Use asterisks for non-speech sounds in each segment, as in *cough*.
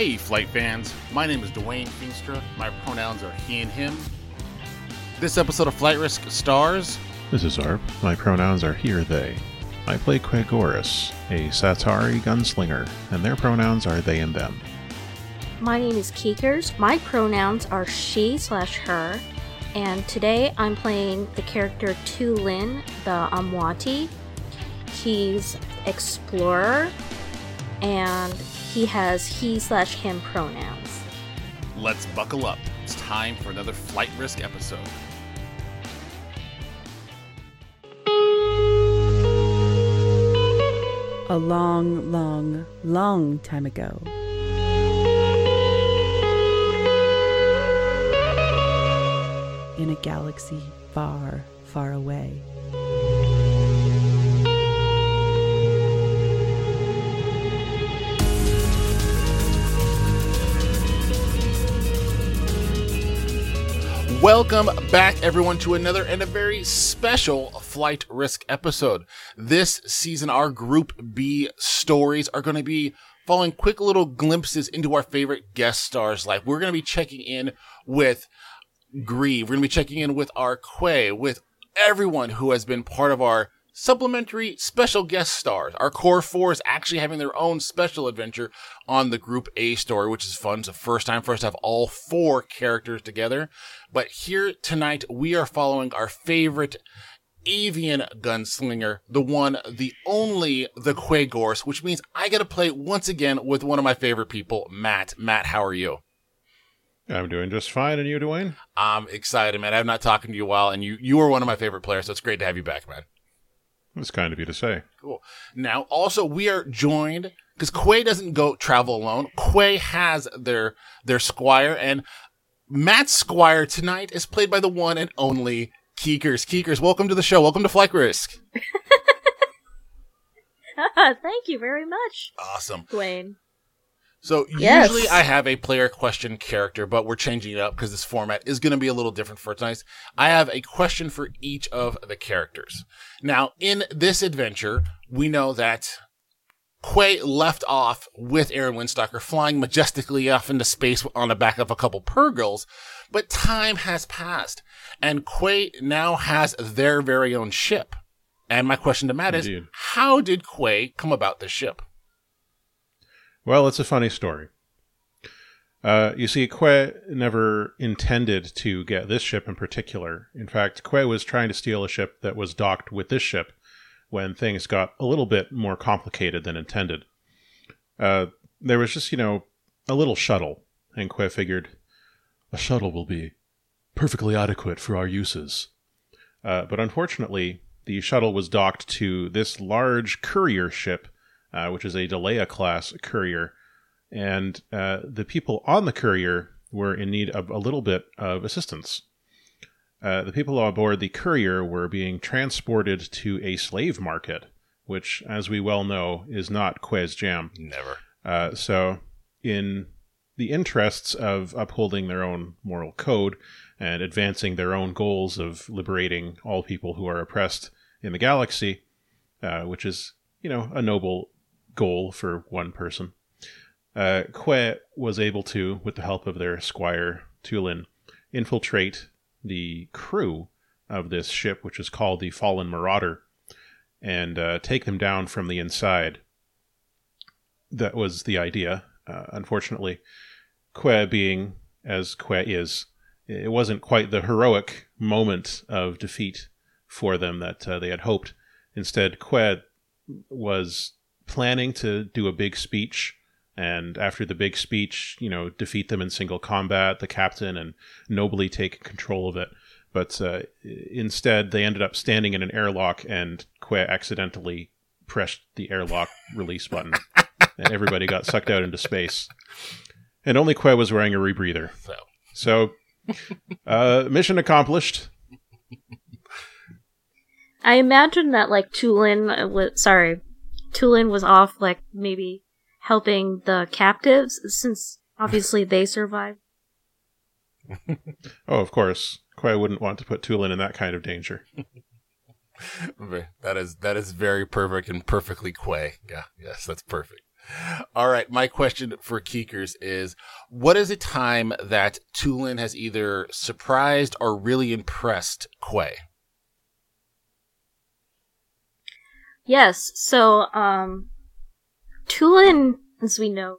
Hey, flight fans. My name is Dwayne Kingstra. My pronouns are he and him. This episode of Flight Risk stars. This is Arp. My pronouns are he or they. I play Quagoris, a Satari gunslinger, and their pronouns are they and them. My name is Keekers. My pronouns are she slash her. And today I'm playing the character Tulin, the Amwati. He's explorer, and he has he slash him pronouns. Let's buckle up. It's time for another Flight Risk episode. A long, long, long time ago. In a galaxy far, far away. Welcome back, everyone, to another and a very special Flight Risk episode. This season, our Group B stories are going to be following quick little glimpses into our favorite guest stars' life. We're going to be checking in with Grieve. We're going to be checking in with our Quay, with everyone who has been part of our supplementary special guest stars. Our core four is actually having their own special adventure on the Group A story, which is fun. It's the first time for us to have all four characters together. But here tonight, we are following our favorite avian gunslinger, the one, the only, the Quagors, which means I get to play once again with one of my favorite people, Matt. Matt, how are you? I'm doing just fine, and you, Dwayne? I'm excited, man. I've not talked to you a while, and you you are one of my favorite players, so it's great to have you back, man. It's kind of you to say. Cool. Now, also, we are joined because Quay doesn't go travel alone. Quay has their their squire, and Matt's squire tonight is played by the one and only Keekers. Keekers, welcome to the show. Welcome to Flight Risk. *laughs* Ah, thank you very much, Awesome. Dwayne. So Yes. usually I have a player question character, but we're changing it up because this format is going to be a little different for tonight. I have a question for each of the characters. Now, in this adventure, we know that Quay left off with Aaron Windstalker flying majestically off into space on the back of a couple Purrgils, but time has passed, and Quay now has their very own ship. And my question to Matt is, how did Quay come about this ship? Well, it's a funny story. Uh, you see, Quay never intended to get this ship in particular. In fact, Quay was trying to steal a ship that was docked with this ship when things got a little bit more complicated than intended. Uh, there was just, you know, a little shuttle, and Quay figured, a shuttle will be perfectly adequate for our uses. Uh, but unfortunately, the shuttle was docked to this large courier ship uh, which is a Delea class courier. And uh, the people on the courier were in need of a little bit of assistance. Uh, the people on board the courier were being transported to a slave market, which, as we well know, is not Quay's Jam. Never. Uh, so, in the interests of upholding their own moral code and advancing their own goals of liberating all people who are oppressed in the galaxy, uh, which is, you know, a noble goal for one person, uh, Quay was able to, with the help of their squire Tulin, infiltrate the crew of this ship, which is called the Fallen Marauder, and uh, take them down from the inside that was the idea. Uh, unfortunately, Quay being as Quay is, it wasn't quite the heroic moment of defeat for them that uh, they had hoped. Instead, Quay was planning to do a big speech, and after the big speech, you know, defeat them in single combat, the captain, and nobly take control of it. But uh, instead, they ended up standing in an airlock, and Quay accidentally pressed the airlock *laughs* release button, and everybody got sucked out into space. And only Quay was wearing a rebreather. So, So, uh, mission accomplished. I imagine that like Tulin was sorry, Tulin was off like maybe helping the captives since obviously they survived. *laughs* Oh, of course. Quay wouldn't want to put Tulin in that kind of danger. that is that is very perfect and perfectly Quay. Yeah, yes, that's perfect. All right, my question for Keekers is what is a time that Tulin has either surprised or really impressed Quay? Yes, so um Tulin, as we know,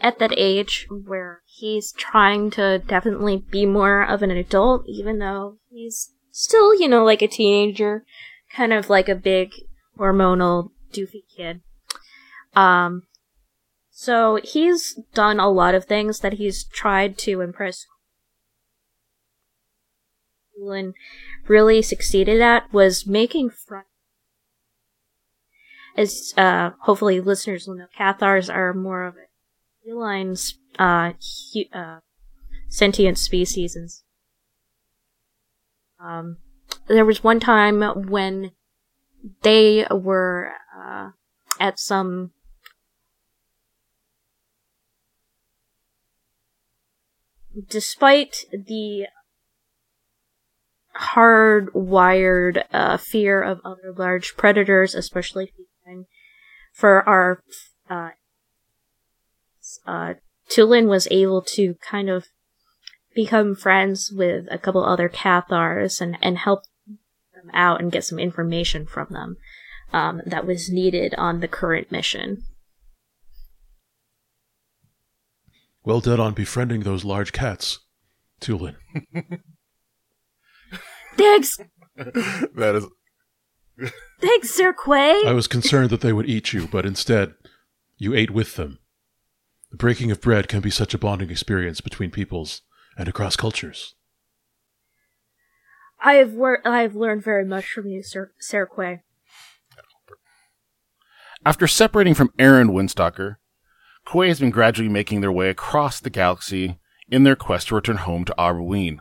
at that age where he's trying to definitely be more of an adult, even though he's still, you know, like a teenager, kind of like a big hormonal doofy kid. Um, so he's done a lot of things that he's tried to impress. And really succeeded at was making friends. As uh, hopefully listeners will know, Cathars are more of a feline, uh, uh, sentient species, and um, there was one time when they were uh, at some despite the hardwired uh, fear of other large predators, especially feline, for our uh, uh, Tulin was able to kind of become friends with a couple other Cathars and, and help them out and get some information from them um, that was needed on the current mission. Well done on befriending those large cats, Tulin. *laughs* Thanks, *laughs* that is thanks, Sir Quay. I was concerned that they would eat you, but instead, you ate with them. The breaking of bread can be such a bonding experience between peoples and across cultures. I have wor- I have learned very much from you, Sir Sir Quay. After separating from Aaron Windstalker, Quay has been gradually making their way across the galaxy in their quest to return home to Arween.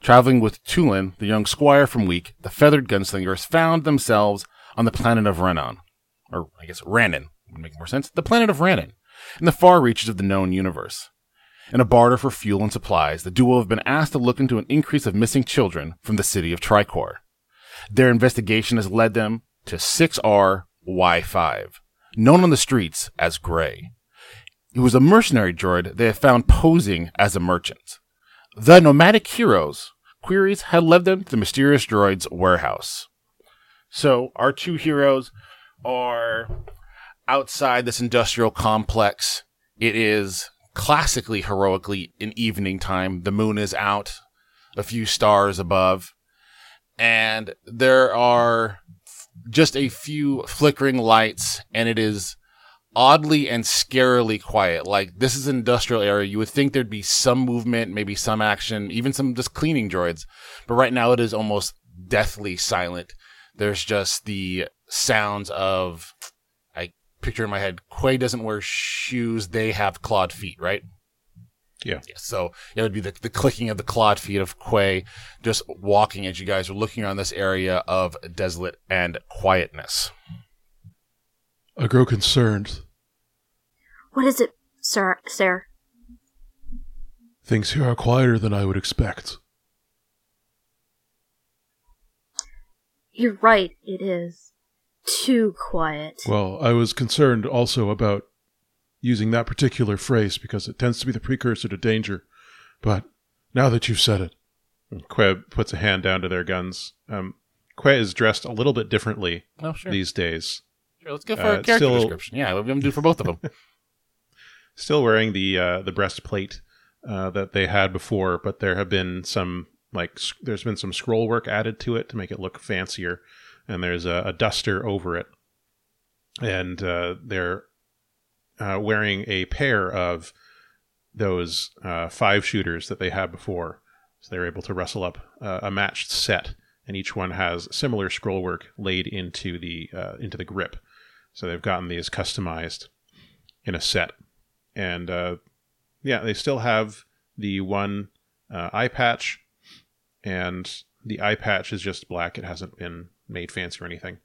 Traveling with Tulin, the young squire from Week, the feathered gunslingers found themselves on the planet of Renan. Or, I guess, Rannon would make more sense. The planet of Rannon, in the far reaches of the known universe. In a barter for fuel and supplies, the duo have been asked to look into an increase of missing children from the city of Tricor. Their investigation has led them to 6RY5, known on the streets as Gray. He was a mercenary droid they have found posing as a merchant. The nomadic heroes' queries had led them to the mysterious droid's warehouse. So, our two heroes are outside this industrial complex. It is classically heroically in evening time. The moon is out, a few stars above, and there are just a few flickering lights, and it is oddly and scarily quiet. Like this is an industrial area. You would think there'd be some movement, maybe some action, even some just cleaning droids. But right now it is almost deathly silent. There's just the sounds of I picture in my head, Quay doesn't wear shoes, they have clawed feet, right? Yeah. Yeah, so it would be the, the clicking of the clawed feet of Quay just walking as you guys are looking around this area of desolate and quietness. I grow concerned. What is it, Sir? Sir? Things here are quieter than I would expect. You're right. It is too quiet. Well, I was concerned also about using that particular phrase because it tends to be the precursor to danger. But now that you've said it, Quay puts a hand down to their guns. Um, Quay is dressed a little bit differently Oh, sure. these days. Let's go for Uh, a character still- description. Yeah, we're going to do for both of them. *laughs* Still wearing the uh, the breastplate uh, that they had before, but there have been some like s- there's been some scroll work added to it to make it look fancier, and there's a, a duster over it, and uh, they're uh, wearing a pair of those uh, five shooters that they had before, so they're able to rustle up uh, a matched set, and each one has similar scroll work laid into the uh, into the grip, so they've gotten these customized in a set and uh, yeah, they still have the one uh, eye patch, and the eye patch is just black. It hasn't been made fancy or anything.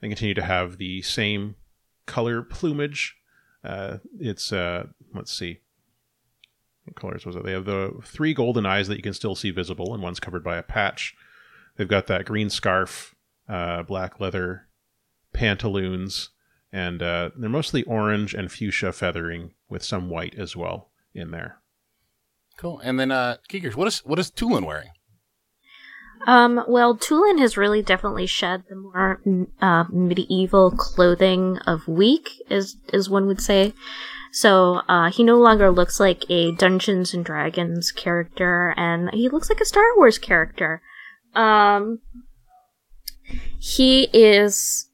They continue to have the same color plumage. Uh, it's uh, let's see, what colors was it? They have the three golden eyes that you can still see visible, and one's covered by a patch. They've got that green scarf, uh, black leather pantaloons, and uh, they're mostly orange and fuchsia feathering with some white as well in there. Cool. And then, uh, Keekers, what is what is Tulin wearing? Um, well, Tulin has really definitely shed the more uh, medieval clothing of weak, as as one would say. So uh, he no longer looks like a Dungeons and Dragons character, and he looks like a Star Wars character. Um, he is,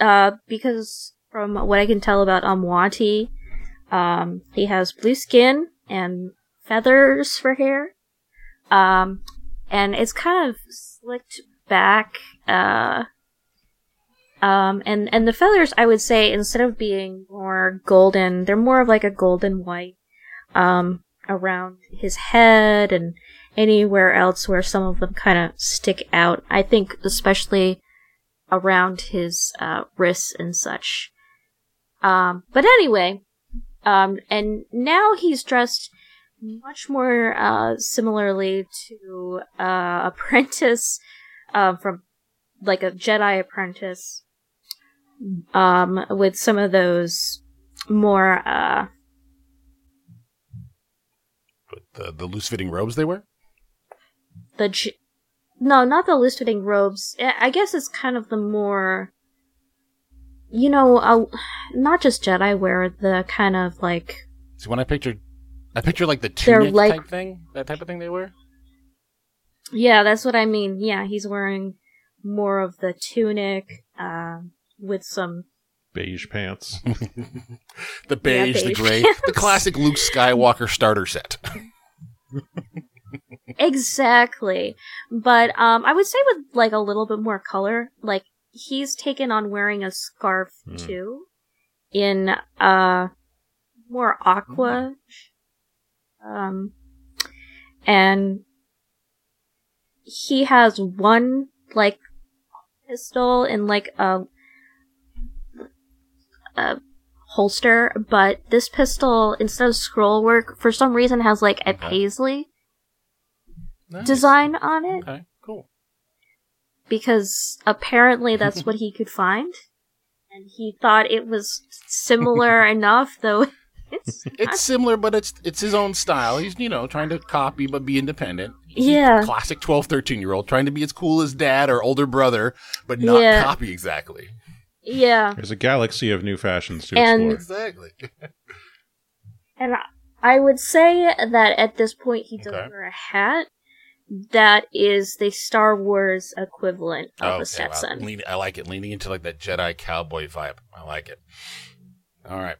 uh, because from what I can tell about Amwati, um, he has blue skin and feathers for hair. Um, and it's kind of slicked back. Uh, um, and and the feathers, I would say, instead of being more golden, they're more of like a golden white um, around his head and anywhere else where some of them kind of stick out. I think especially around his uh, wrists and such. Um, but anyway, um, and now he's dressed much more uh, similarly to uh, *laughs* Apprentice uh, from like a Jedi Apprentice, um, with some of those more uh, the the loose fitting robes they wear. The J- no, not the loose fitting robes. I guess it's kind of the more. You know, uh, not just Jedi wear the kind of like. See, when I pictured I picture like the tunic like, type thing, that type of thing they wear. Yeah, that's what I mean. Yeah, he's wearing more of the tunic uh, with some beige pants. *laughs* the beige, yeah, beige the gray, pants. the classic Luke Skywalker starter set. *laughs* exactly, but um, I would say with like a little bit more color. Like he's taken on wearing a scarf mm. too, in uh more aqua. Mm um, and he has one like pistol in like a, a holster, but this pistol instead of scroll work for some reason has like a paisley nice. design on it. Okay, cool. Because apparently that's what he could find, and he thought it was similar *laughs* enough, though it's it's similar, but it's it's his own style. He's you know trying to copy but be independent. He's yeah, classic 12, 13 year old trying to be as cool as dad or older brother, but not yeah. copy exactly. Yeah, there's a galaxy of new fashions to and, explore. Exactly. and I would say that at this point he does okay. wear a hat that is the Star Wars equivalent of okay, a Stetson. Wow. I like it, leaning into like that Jedi cowboy vibe. I like it. All right.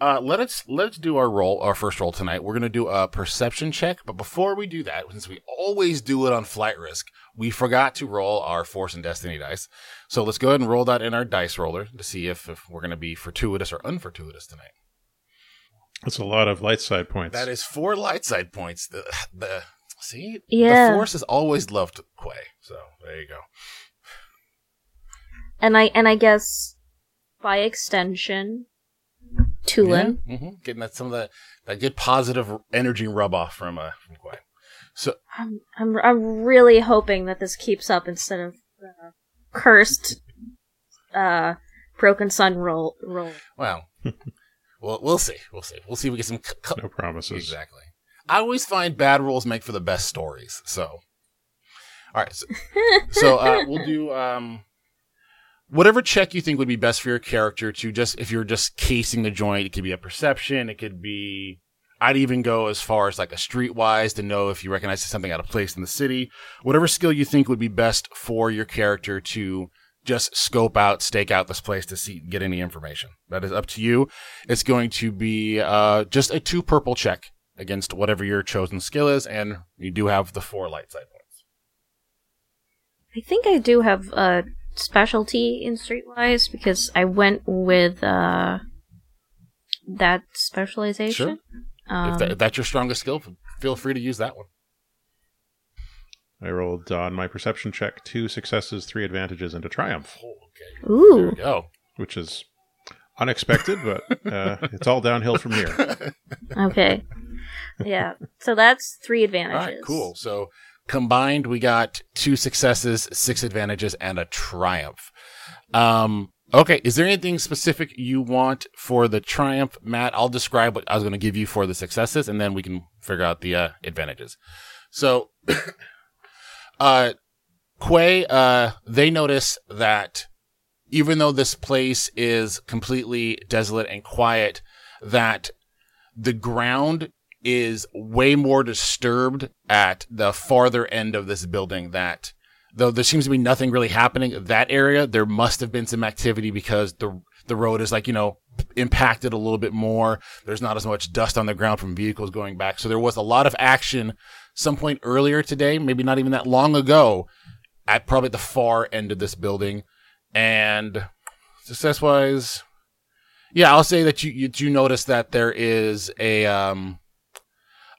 Uh, let us let's do our roll, our first roll tonight. We're gonna do a perception check, but before we do that, since we always do it on flight risk, we forgot to roll our force and destiny dice. So let's go ahead and roll that in our dice roller to see if, if we're gonna be fortuitous or unfortuitous tonight. That's a lot of light side points. That is four light side points. The the see, yeah. the force has always loved Quay. So there you go. And I and I guess by extension, Tulin. Yeah, mm-hmm. Getting that some of that, that good positive energy rub off from uh from Gwen. So I'm I'm I'm really hoping that this keeps up instead of uh, cursed uh broken sun roll roll. Well, *laughs* well we'll see. We'll see. We'll see if we get some co- no promises. Exactly. I always find bad rules make for the best stories. So, all right. So, *laughs* so uh, we'll do um whatever check you think would be best for your character to just if you're just casing the joint it could be a perception it could be i'd even go as far as like a streetwise to know if you recognize something out of place in the city whatever skill you think would be best for your character to just scope out stake out this place to see get any information that is up to you it's going to be uh, just a two purple check against whatever your chosen skill is and you do have the four light side points i think i do have a specialty in Streetwise because I went with uh, that specialization. Sure. Um, if, that, if, that's your strongest skill, feel free to use that one. I rolled on my perception check two successes, three advantages, and a triumph. Oh, okay. Ooh. There we go. Which is unexpected, but uh, it's all downhill from here. *laughs* Okay. Yeah. So that's three *laughs* advantages. Right, cool. So Combined, we got two successes, six advantages, and a triumph. Um, Okay, is there anything specific you want for the triumph, Matt? I'll describe what I was going to give you for the successes, and then we can figure out the uh, advantages. So, *coughs* uh, Quay, uh, they notice that even though this place is completely desolate and quiet, that the ground is way more disturbed at the farther end of this building that though there seems to be nothing really happening that area there must have been some activity because the the road is like you know impacted a little bit more. There's not as much dust on the ground from vehicles going back. So there was a lot of action some point earlier today maybe not even that long ago at probably the far end of this building. And success wise yeah i'll say that you you do notice that there is a um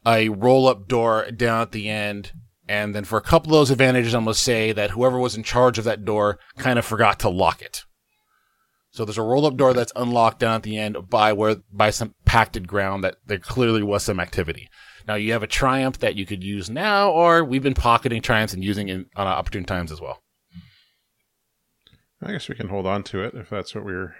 a roll up door down at the end. And then for a couple of those advantages, I'm going to say that whoever was in charge of that door kind of forgot to lock it. So there's a roll up door that's unlocked down at the end by where, by some pacted ground that there clearly was some activity. Now you have a triumph that you could use now, or we've been pocketing triumphs and using it on opportune times as well. I guess we can hold on to it if that's what we're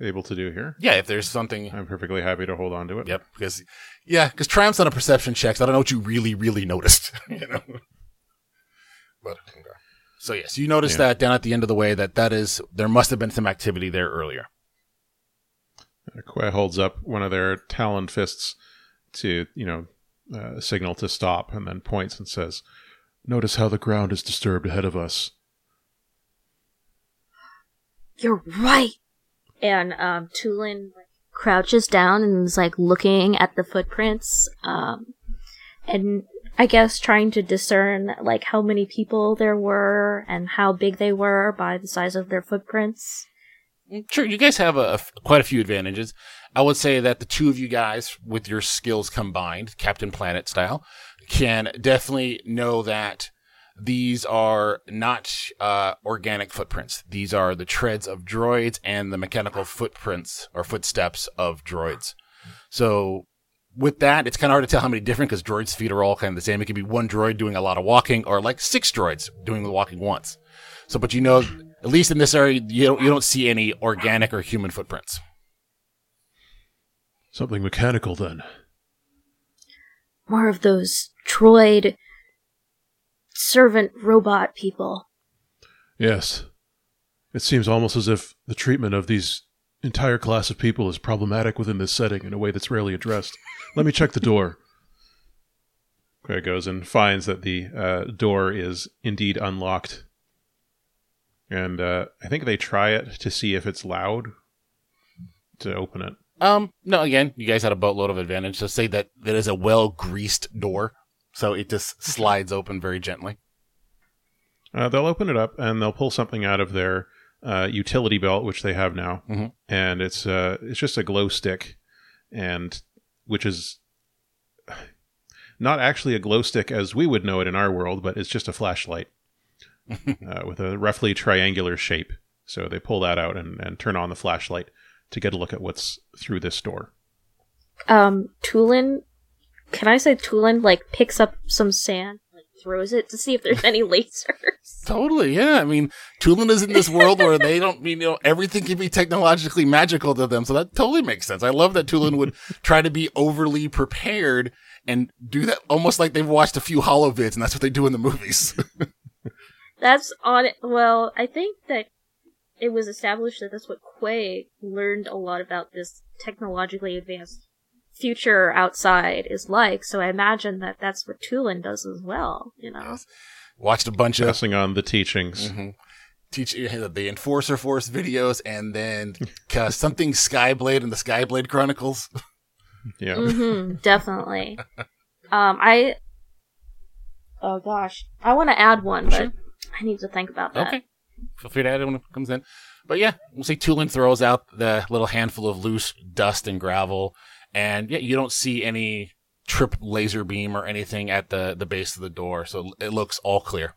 able to do here. Yeah, if there's something. I'm perfectly happy to hold on to it. Yep, because yeah, because triumph's on a perception check. So I don't know what you really, really noticed. *laughs* you know, but okay. so yes, you noticed Yeah. that down at the end of the way that that is there must have been some activity there earlier. Quay holds up one of their talon fists to, you know, uh, signal to stop and then points and says, Notice how the ground is disturbed ahead of us. You're right. And um, Tulin crouches down and is like looking at the footprints, um, and I guess trying to discern like how many people there were and how big they were by the size of their footprints. Sure, you guys have a, a- quite a few advantages. I would say that the two of you guys, with your skills combined, Captain Planet style, can definitely know that these are not uh, organic footprints. These are the treads of droids and the mechanical footprints or footsteps of droids. So with that, it's kind of hard to tell how many different because droids' feet are all kind of the same. It could be one droid doing a lot of walking, or like six droids doing the walking once. So, but you know, at least in this area, you don't, you don't see any organic or human footprints. Something mechanical then. More of those droid servant robot people. Yes. It seems almost as if the treatment of these entire class of people is problematic within this setting in a way that's rarely addressed. Let me check the door. Quay goes and finds that the uh, door is indeed unlocked. And uh, I think they try it to see if it's loud to open it. Um, no, again, you guys had a boatload of advantage. So say that it is a well greased door, so it just slides open very gently. Uh, they'll open it up and they'll pull something out of their uh, utility belt, which they have now, Mhm. and it's uh, it's just a glow stick, and which is not actually a glow stick as we would know it in our world, but it's just a flashlight *laughs* uh, with a roughly triangular shape. So they pull that out and, and turn on the flashlight to get a look at what's through this door. Um, Tulin, can I say Tulin like picks up some sand, like throws it to see if there's any *laughs* lasers? Totally, yeah. I mean, Tulin is in this world where they don't, mean you know, everything can be technologically magical to them. So that totally makes sense. I love that Tulin would try to be overly prepared and do that almost like they've watched a few holovids and that's what they do in the movies. *laughs* That's on. Well, I think that it was established that that's what Quay learned a lot about this technologically advanced future outside is like. So I imagine that that's what Tulin does as well. You know. Yes. Watched a bunch of Passing on the teachings. Mhm. teach the Enforcer Force videos and then *laughs* uh, something Skyblade and the Skyblade Chronicles. Yeah. hmm definitely. *laughs* Um, I. Oh gosh, I want to add one, but I need to think about that. Okay. Feel free to add it when it comes in. But yeah, we'll see Tulin throws out the little handful of loose dust and gravel. And yeah, you don't see any trip laser beam or anything at the, the base of the door. So it looks all clear.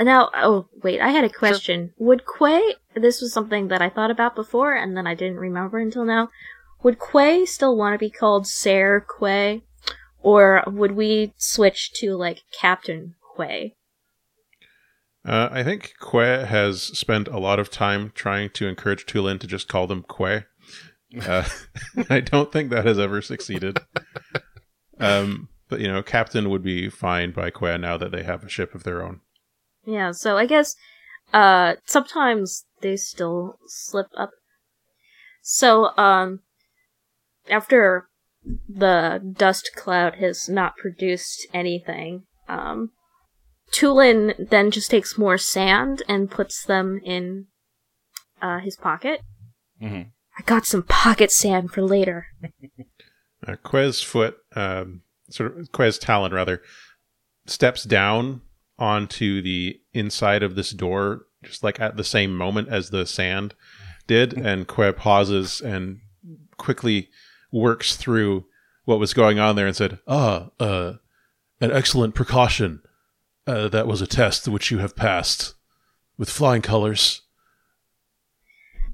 Now, oh wait, I had a question. Would Quay? This was something that I thought about before, and then I didn't remember until now. Would Quay still want to be called Ser Quay, or would we switch to like Captain Quay? Uh, I think Quay has spent a lot of time trying to encourage Tulin to just call them Quay. Uh, *laughs* I don't think that has ever succeeded. Um, but you know, Captain would be fine by Quay now that they have a ship of their own. Yeah, so I guess uh sometimes they still slip up. So um after the dust cloud has not produced anything, um Tulin then just takes more sand and puts them in uh his pocket. Mhm. I got some pocket sand for later. *laughs* Uh, Quay's foot, um, sort of Quay's talon rather, steps down onto the inside of this door, just like at the same moment as the sand did, *laughs* and Quay pauses and quickly works through what was going on there and said, "Ah, uh, an excellent precaution. Uh, that was a test which you have passed with flying colors."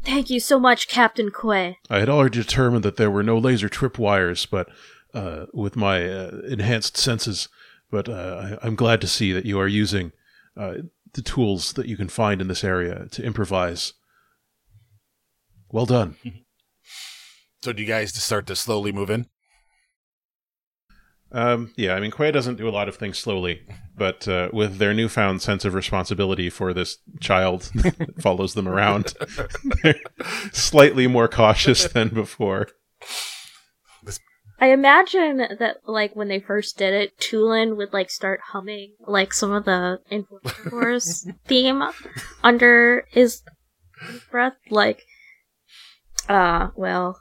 Thank you so much, Captain Quay. I had already determined that there were no laser tripwires, but uh, with my uh, enhanced senses. But uh, I, I'm glad to see that you are using uh, the tools that you can find in this area to improvise. Well done. *laughs* So do you guys just start to slowly move in? Um, yeah, I mean, Quay doesn't do a lot of things slowly, but uh, with their newfound sense of responsibility for this child *laughs* that follows them around, *laughs* they're slightly more cautious than before. I imagine that, like, when they first did it, Tulin would, like, start humming, like, some of the Influencers *laughs* theme under his breath. Like, uh, well.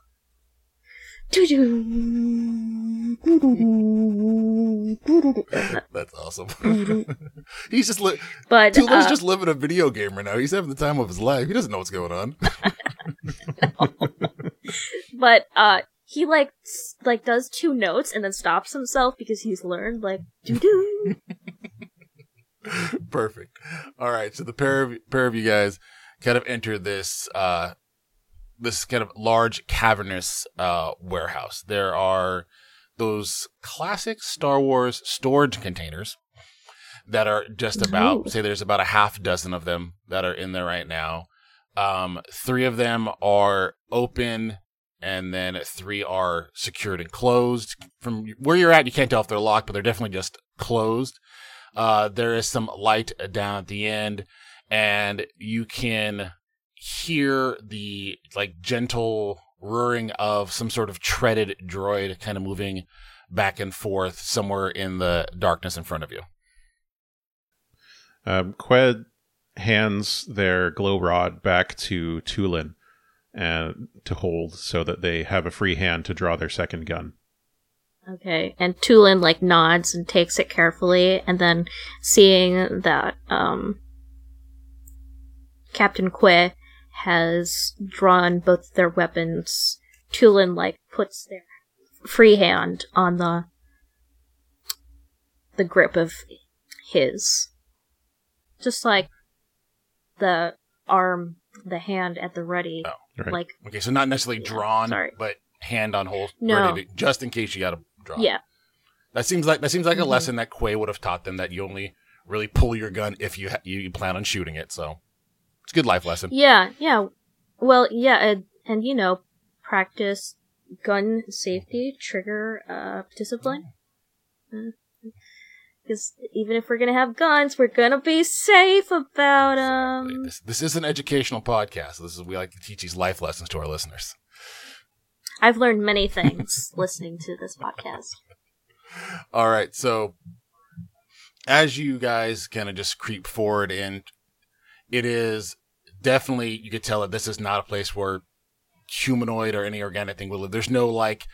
*laughs* That's awesome. *laughs* He's just li- But, Tulin's uh, just living a video game right now. He's having the time of his life. He doesn't know what's going on. *laughs* but, uh, he, like, like, does two notes and then stops himself because he's learned, like, doo-doo. Perfect. All right, so the pair of pair of you guys kind of enter this uh this kind of large cavernous uh warehouse. There are those classic Star Wars storage containers that are just about Ooh. say there's about a half dozen of them that are in there right now. Um three of them are open and then three are secured and closed. From where you're at, you can't tell if they're locked, but they're definitely just closed. Uh, there is some light down at the end, and you can hear the like gentle roaring of some sort of treaded droid kind of moving back and forth somewhere in the darkness in front of you. Um, Quay hands their glow rod back to Tulin and to hold so that they have a free hand to draw their second gun. Okay, and Tulin like nods and takes it carefully, and then seeing that um, Captain Quay has drawn both their weapons, Tulin like puts their free hand on the the grip of his, just like the arm, the hand at the ready, Oh, right. like Okay, so not necessarily drawn, sorry. but hand on hold, No. ready to, just in case you got to draw. yeah, that seems like that seems like a Mhm. lesson that Quay would have taught them that you only really pull your gun if you ha- you, you plan on shooting it. So it's a good life lesson. Yeah, yeah. Well, yeah, and, and you know, practice gun safety, trigger uh, discipline. Because even if we're gonna have guns, we're gonna be safe about them. This, this is an educational podcast. This is we like to teach these life lessons to our listeners. I've learned many things *laughs* listening to this podcast. All right, so as you guys kind of just creep forward, and it is definitely you could tell that this is not a place where humanoid or any organic thing will live. There's no like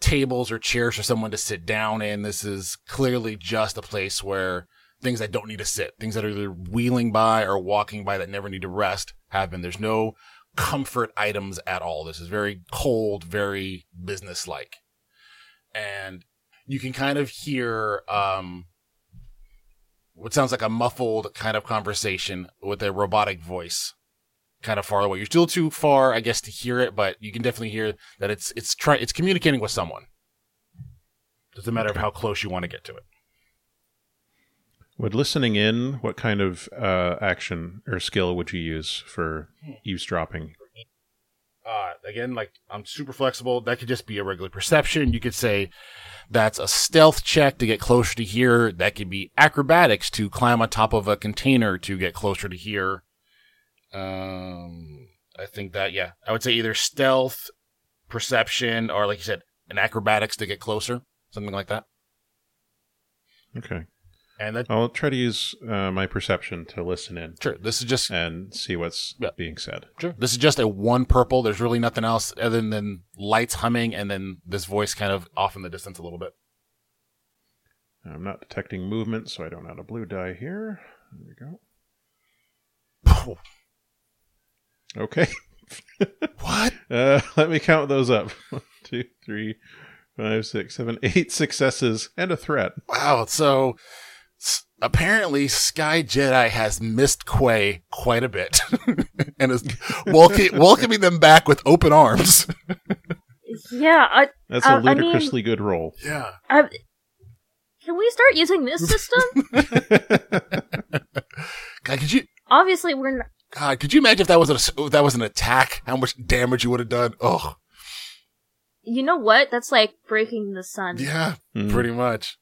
tables or chairs for someone to sit down in. This is clearly just a place where things that don't need to sit, things that are either wheeling by or walking by that never need to rest, have been. There's no comfort items at all. This is very cold, very business-like, and you can kind of hear um, what sounds like a muffled kind of conversation with a robotic voice kind of far away. You're still too far, I guess, to hear it, but you can definitely hear that it's it's try it's communicating with someone. It's a matter of how close you want to get to it. Would listening in, what kind of uh, action or skill would you use for eavesdropping? Again, like I'm super flexible. That could just be a regular perception. You could say that's a stealth check to get closer to here. That could be acrobatics to climb on top of a container to get closer to here. Um, I think that yeah, I would say either stealth, perception, or like you said, an acrobatics to get closer, something like that. Okay. And that I'll try to use uh, my perception to listen in sure, this is just and see what's Yeah. being said. Sure. This is just a one purple. There's really nothing else other than lights humming and then this voice kind of off in the distance a little bit. I'm not detecting movement, so I don't add a blue die here. There we go. *laughs* Okay. *laughs* what? *laughs* Uh, let me count those up. One, two, three, five, six, seven, eight successes and a threat. Wow. So s- apparently Sky Jedi has missed Quay quite a bit *laughs* and is welcome- welcoming them back with open arms. Yeah, I, That's Uh, a I mean- ludicrously good roll. Yeah. I, can we start using this system? *laughs* God, could you Obviously, we're not. God, could you imagine if that was a, if that was an attack? How much damage you would have done? Oh, You know what? That's like breaking the sun. yeah, Hmm. pretty much.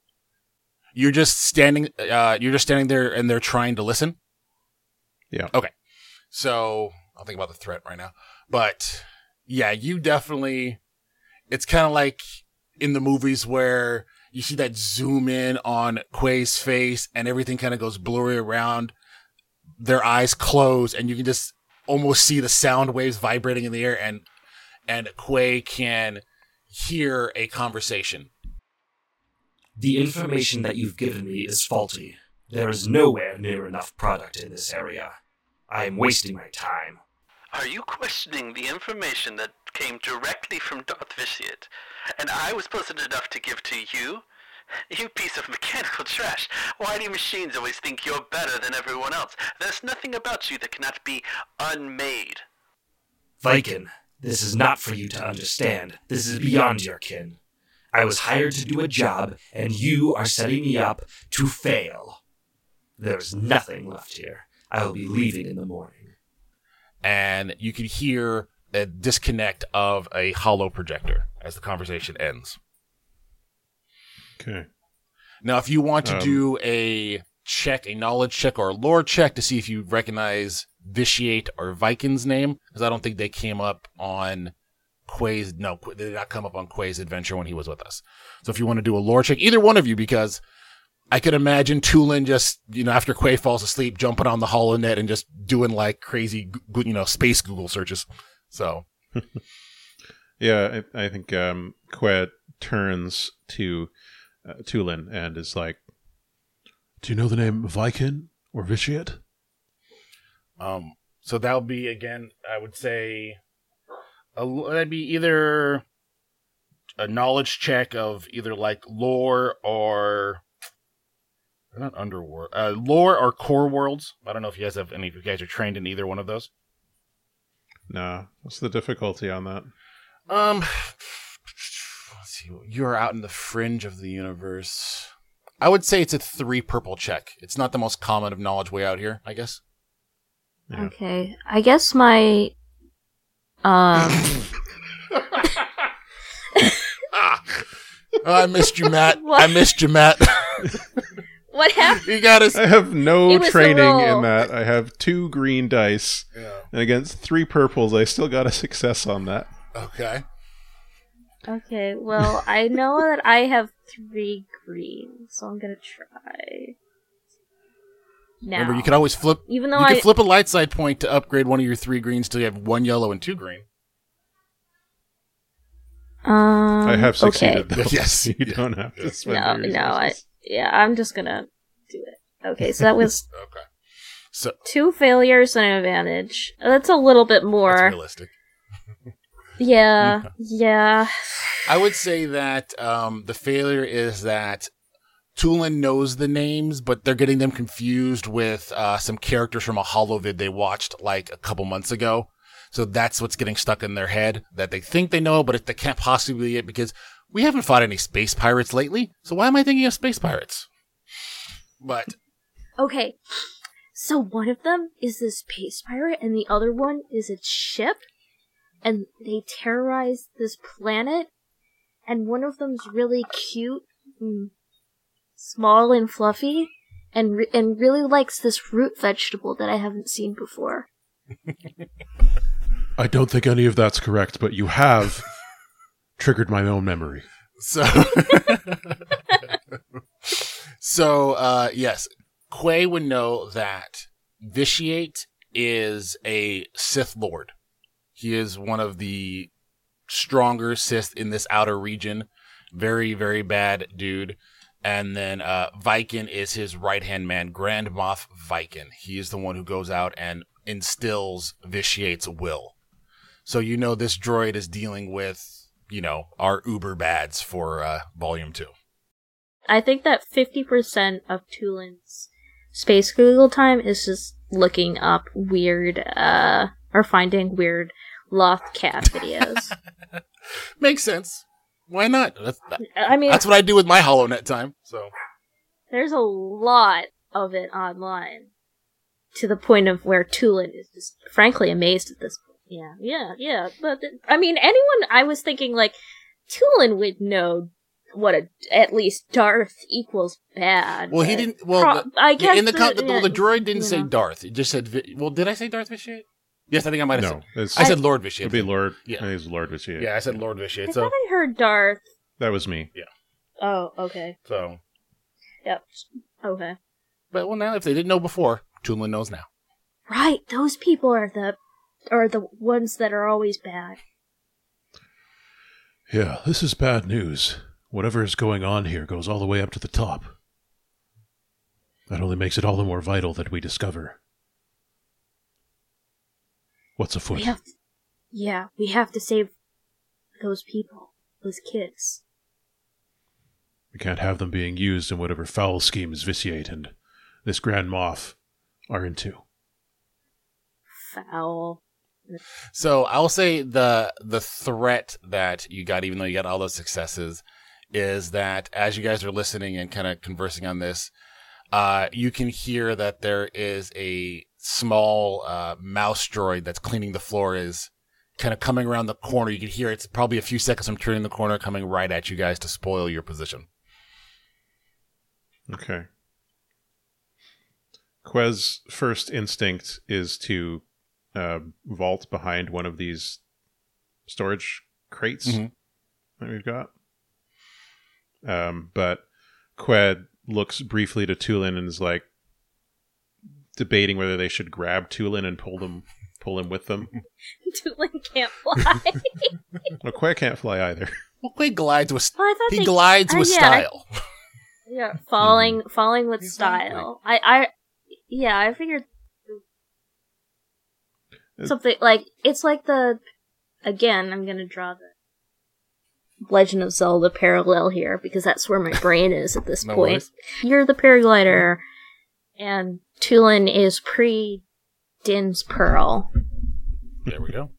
You're just standing. Uh, you're just standing there, and they're trying to listen. Yeah. Okay. So I'll think about the threat right now. But yeah, you definitely. It's kind of like in the movies where you see that zoom in on Quay's face, and everything kind of goes blurry around. Their eyes close, and you can just almost see the sound waves vibrating in the air, and and Quay can hear a conversation. The information that you've given me is faulty. There is nowhere near enough product in this area. I am wasting my time. Are you questioning the information that came directly from Darth Vitiate, and I was pleasant enough to give to you? You piece of mechanical trash. Why do machines always think you're better than everyone else? There's nothing about you that cannot be unmade. Viking, this is not for you to understand. This is beyond your kin. I was hired to do a job, and you are setting me up to fail. There's nothing left here. I will be leaving in the morning. and you can hear a disconnect of a holo projector as the conversation ends. Okay. Now, if you want to Um, do a check, a knowledge check or a lore check to see if you recognize Vitiate or Viking's name, because I don't think they came up on Quay's, no, Qu- they did not come up on Quay's adventure when he was with us. So if you want to do a lore check, either one of you, because I could imagine Tulin just, you know, after Quay falls asleep, jumping on the HoloNet and just doing like crazy, you know, space Google searches. So, *laughs* Yeah, I, I think um, Quay turns to uh, Tulin and is like, "Do you know the name Viking or Vitiate?" Um, so that'll be again, I would say, a, that'd be either a knowledge check of either like lore or not underworld, uh, lore or core worlds. I don't know if you guys have any. If you guys are trained in either one of those. Nah. What's the difficulty on that? Um, let's see. You're out in the fringe of the universe. I would say it's a three purple check. It's not the most common of knowledge way out here. I guess. Yeah. Okay, I guess my um *laughs* I missed you, Matt. *laughs* What? I missed you, Matt. *laughs* what happened? you got us. I have no It was the training in that. I have two green dice, and against three purples, I still got a success on that. Okay. Okay, well I know that I have three green, so I'm gonna try. Now, Remember, you can always flip. even though you I can flip a light side point to upgrade one of your three greens till you have one yellow and two green. um, I have succeeded, Okay. though. *laughs* Yes. you don't have to spend No, your no, I yeah, I'm just gonna do it. Okay, so that was *laughs* Okay. So two failures and an advantage. That's a little bit that's more. realistic. Yeah, yeah. I would say that um, the failure is that Tulin knows the names, but they're getting them confused with uh, some characters from a holovid they watched like a couple months ago. So that's what's getting stuck in their head that they think they know, but they can't possibly it because we haven't fought any space pirates lately. So why am I thinking of space pirates? But Okay, so one of them is this space pirate, and the other one is its ship, and they terrorize this planet. And one of them's really cute, and small and fluffy, and re- and really likes this root vegetable that I haven't seen before. I don't think any of that's correct, but you have *laughs* triggered my own memory. So, *laughs* so uh, yes, Quay would know that Vitiate is a Sith Lord. He is one of the stronger Sith in this outer region. Very, very bad dude. And then uh, is his right hand man, Grand Moff Viken. He is the one who goes out and instills Vitiate's will. So you know this droid is dealing with, you know, our uber bads for uh, Volume 2. I think that 50% of Tulin's space Google time is just looking up weird, uh, or finding weird loth cat videos. *laughs* Makes sense. Why not? That's, that- I mean, that's what I do with my HoloNet time. So there's a lot of it online to the point of where Tulin is just frankly amazed at this point. Yeah, yeah, yeah. But th- I mean, anyone, I was thinking like, Tulin would know what a, at least Darth equals bad. Well, he didn't. Well, pro- the, I guess in the, con- the- the, well, the droid didn't say know. Darth. It just said. Vi- well, did I say Darth Vitiate? Yes, I think I might have No, said. it's, I said Lord Vitiate. it'd be Lord. Yeah. I think it's Lord Vitiate. Yeah, I said Lord I Vitiate. thought I heard Darth. That was me. Yeah. Oh, okay. so, Yep. Okay. but well, now if they didn't know before, Tulin knows now. Right, those people are the are the ones that are always bad. Yeah, this is bad news. Whatever is going on here goes all the way up to the top. That only makes it all the more vital that we discover what's afoot. We have, yeah, we have to save those people, those kids. We can't have them being used in whatever foul schemes Vitiate and this Grand Moff are into. Foul. So I'll say the the threat that you got, even though you got all those successes, is that as you guys are listening and kind of conversing on this, uh, you can hear that there is a small uh, mouse droid that's cleaning the floor is kind of coming around the corner. You can hear it's probably a few seconds from turning the corner, coming right at you guys to spoil your position. Okay. Quay's first instinct is to uh, vault behind one of these storage crates Mhm. that we've got. Um, but Qued looks briefly to Tulin and is like debating whether they should grab Tulin and pull them pull him with them. *laughs* Tulin can't fly. *laughs* well, Qued can't fly either. Well, Quay glides with well, I thought he they, glides uh, with yeah, style. yeah, falling, falling with Exactly. style. I, I, yeah, I figured something like it's like the. Again, I'm gonna draw the Legend of Zelda parallel here because that's where my brain is at this No point. worries. You're the paraglider, and Tulin is pre Din's Pearl. There we go.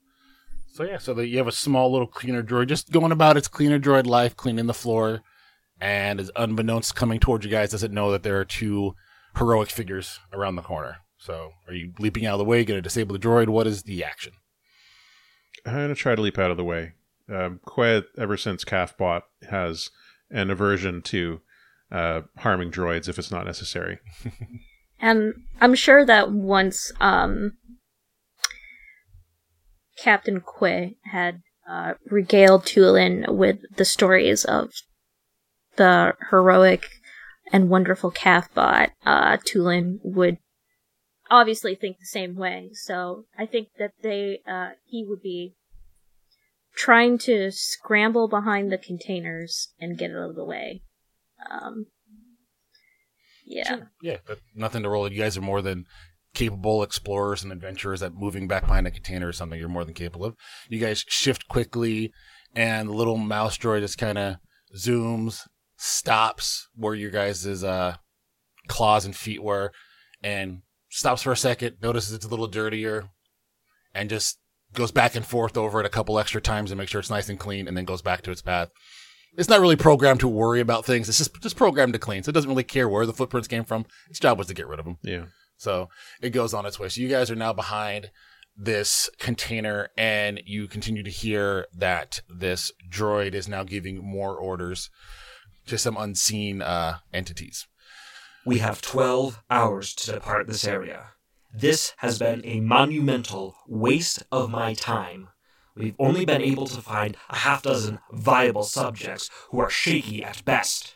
So yeah, so that you have a small little cleaner droid just going about its cleaner droid life, cleaning the floor, and is unbeknownst coming towards you guys, doesn't know that there are two heroic figures around the corner. So are you leaping out of the way, gonna disable the droid? What is the action? I'm gonna try to leap out of the way. Um, Qued, ever since Calfbot, has an aversion to uh, harming droids if it's not necessary. *laughs* And I'm sure that once um, Captain Quay had uh, regaled Tulin with the stories of the heroic and wonderful Cathbot, uh, Tulin would obviously think the same way. So I think that they uh, he would be trying to scramble behind the containers and get out of the way. Um, yeah. Sure. Yeah, but nothing to roll. You guys are more than capable explorers and adventurers at moving back behind a container or something. You're more than capable of. You guys shift quickly, and the little mouse droid just kind of zooms, stops where your guys' uh, claws and feet were, and stops for a second, notices it's a little dirtier, and just goes back and forth over it a couple extra times and make sure it's nice and clean, and then goes back to its path. It's not really programmed to worry about things. It's just just programmed to clean. So it doesn't really care where the footprints came from. Its job was to get rid of them. Yeah. So it goes on its way. So you guys are now behind this container and you continue to hear that this droid is now giving more orders to some unseen uh, entities. We have 12 hours to depart this area. This has been a monumental waste of my time. We've only been able to find a half dozen viable subjects who are shaky at best.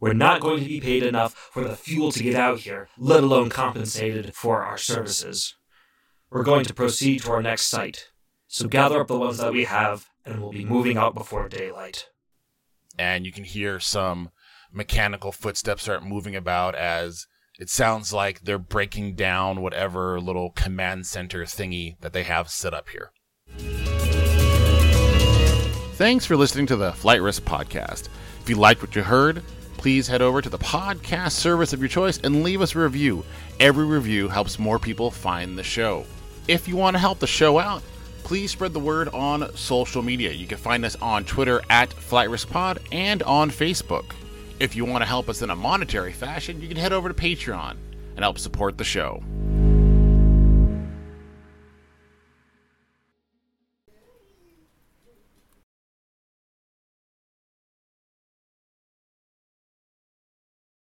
We're not going to be paid enough for the fuel to get out here, let alone compensated for our services. We're going to proceed to our next site. So gather up the ones that we have, and we'll be moving out before daylight. And you can hear some mechanical footsteps start moving about as it sounds like they're breaking down whatever little command center thingy that they have set up here. Thanks for listening to the Flight Risk Podcast. If you liked what you heard, please head over to the podcast service of your choice and leave us a review. Every review helps more people find the show. If you want to help the show out, please spread the word on social media. You can find us on Twitter at Flight Risk Pod and on Facebook. If you want to help us in a monetary fashion, you can head over to Patreon and help support the show.